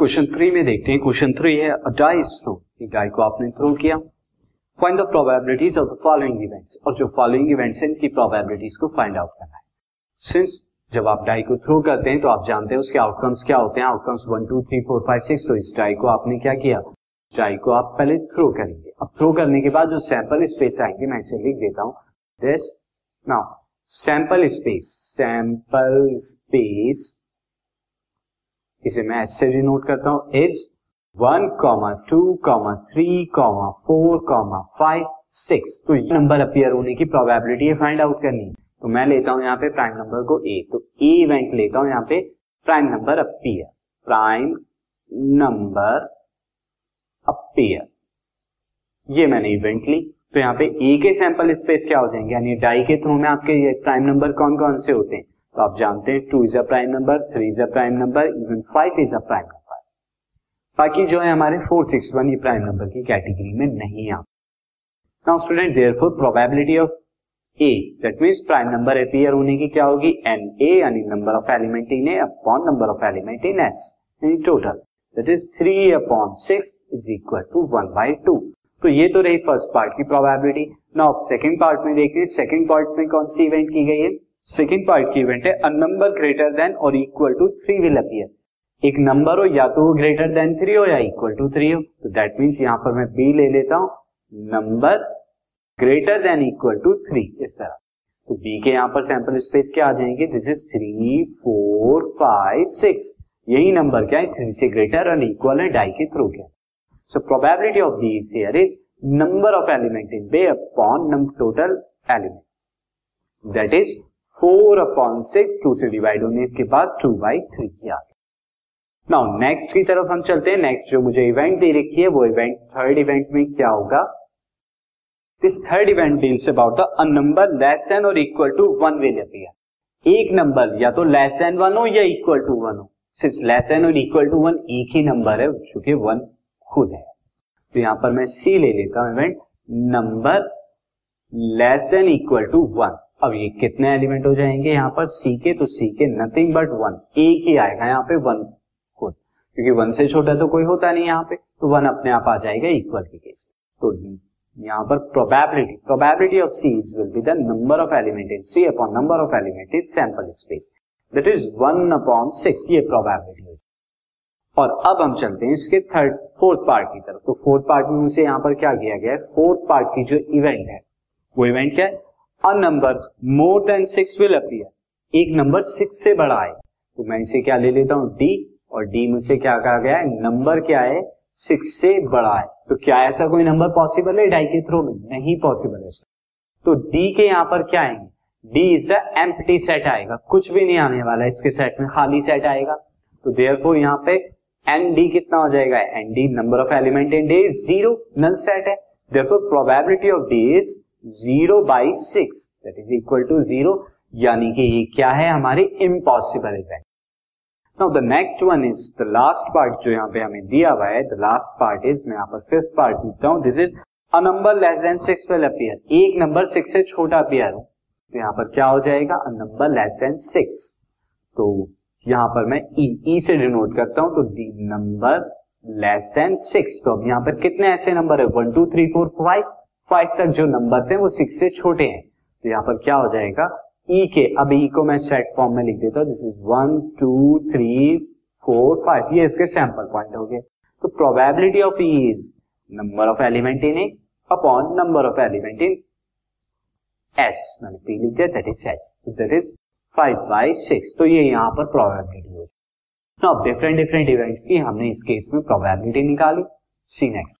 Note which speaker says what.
Speaker 1: Question three में देखते हैं। क्वेश्चन थ्री है इज़ थ्रो डाई को आपने थ्रो किया। Find the probabilities of the following events और जो फॉलोइंग इवेंट्स हैं, इनकी प्रोबेबिलिटीज को फाइंड आउट करना है। सिंस जब आप डाई को थ्रो करते हैं तो आप जानते हैं उसके आउटकम्स क्या होते हैं। Outcomes one two three four five six तो इस डाई को आपने क्या किया? डाई को आप पहले थ्रो करेंगे। अब थ्रो करने के बाद जो सैंपल स्पेस आएँगे, मैं इसे लिख देता हूँ। This now sample space sample space इसे मैं ऐसे डिनोट करता हूँ is one comma two comma three comma four comma five six तो ये नंबर अपियर होने की प्रोबेबिलिटी है फाइंड आउट करनी तो मैं लेता हूँ यहाँ पे प्राइम नंबर को ए तो ए इवेंट लेता हूँ यहाँ पे prime number appear prime number appear ये मैंने इवेंट ली। तो यहाँ पे ए के सैंपल स्पेस क्या हो जाएँगे? यानी डाई के थ्रू में आपके प्राइम नंबर कौन कौन से होते हैं? तो आप जानते हैं two is a prime number three is a prime number even five is a prime number बाकी जो है हमारे फोर सिक्स वन ये प्राइम नंबर की कैटेगरी में नहीं आते now student there for probability of A that means prime number appear होने की क्या होगी? एन ए यानी number of element in A upon number of element in S यानी total that is three upon six is equal to one by two तो ये तो रही फ़र्स्ट पार्ट की प्रोबेबिलिटी नाउ सेकंड पार्ट में देखिए second part में कौन सी इवेंट की गई है? सेकेंड पार्ट की इवेंट है अ नंबर ग्रेटर देन और equal to three will appear एक नंबर हो या तो ग्रेटर देन थ्री हो या इक्वल टू थ्री हो तो दैट मीन्स यहाँ पर मैं बी ले लेता हूँ number greater than equal to three इस तरह। तो बी के यहाँ पर सैंपल स्पेस क्या आ जाएँगे? This is three four five six यही नंबर क्या है? थ्री से ग्रेटर और इक्वल है डाई के थ्रू के so probability of the here is number of element in B upon total element that is four upon six, two से divide होने के बाद टू बाई थ्री आ गई नाउ नेक्स्ट की तरफ़ हम चलते हैं। नेक्स्ट जो मुझे इवेंट दे रखी है, वो इवेंट थर्ड इवेंट में क्या होगा? This third event deals about the number less than और equal to one will appear एक नंबर या तो लेस देन वन हो या इक्वल टू वन हो। सिर्फ़ लेस देन और इक्वल टू वन एक ही नंबर है, चूँकि वन खुद है। तो यहाँ पर मैं सी ले लेता हूँ event number less than equal to one अब ये कितने एलिमेंट हो जाएँगे? यहाँ पर सी के तो सी के नथिंग बट वन एक ही आएगा यहाँ पे वन खुद क्योंकि वन से छोटा तो कोई होता नहीं यहाँ पे। तो वन अपने आप आ जाएगा इक्वल के केस तो यहाँ पर probability probability of C is will be the number of element in C upon number of element in sample space that is one upon six ये प्रोबेबिलिटी हो और अब हम चलते हैं इसके थर्ड फोर्थ पार्ट की तरफ़। तो फोर्थ पार्ट में उसे यहाँ पर क्या किया गया है? फोर्थ पार्ट की जो इवेंट है, वो इवेंट क्या है? A number, more than six will appear. एक नंबर सिक्स से बड़ा है। तो मैं इसे क्या ले लेता हूँ? डी। और डी मुझसे क्या कहा गया है? नंबर क्या है? सिक्स से बड़ा है। तो क्या ऐसा कोई नंबर पॉसिबल है? डाई के थ्रू में नहीं पॉसिबल है। तो डी के यहाँ पर क्या आएँगे डी इज़ एम्प्टी सेट आएगा। कुछ भी नहीं आने वाला इसके सेट में खाली सेट आएगा। तो देयर को यहाँ पे एन डी कितना हो जाएगा? N D number of element in D is zero null set है। There probability of D is zero by six that is equal to zero यानी कि ये क्या है हमारे impossible event now the next one is the last part जो यहाँ पे हमें दिया हुआ है द लास्ट पार्ट इज़ मैं यहाँ पर फिफ्थ पार्ट लिखता हूँ this is a number less than six will appear एक नंबर सिक्स से छोटा अपियर हो तो यहाँ पर क्या हो जाएगा? A number less than six तो यहाँ पर मैं ई e, e से डिनोट करता हूँ तो the number less than six तो अब यहाँ पर कितने ऐसे नंबर है? One two three four five five तक जो नंबर हैं, वो सिक्स से छोटे हैं। तो यहाँ पर क्या हो जाएगा? ई e के, अब ई e को मैं सेट फॉर्म में लिख देता हूँ। This is one two three four five ये इसके सैंपल पॉइंट हो गए। तो probability of E is number of element in A upon number of element in S मैंने पी लिख दिया that is S that is five by six तो ये यहाँ पर प्रोबेबिलिटी हो तो डिफरेंट डिफरेंट इवेंट्स की हमने इस केस में प्रोबेबिलिटी निकाली। See next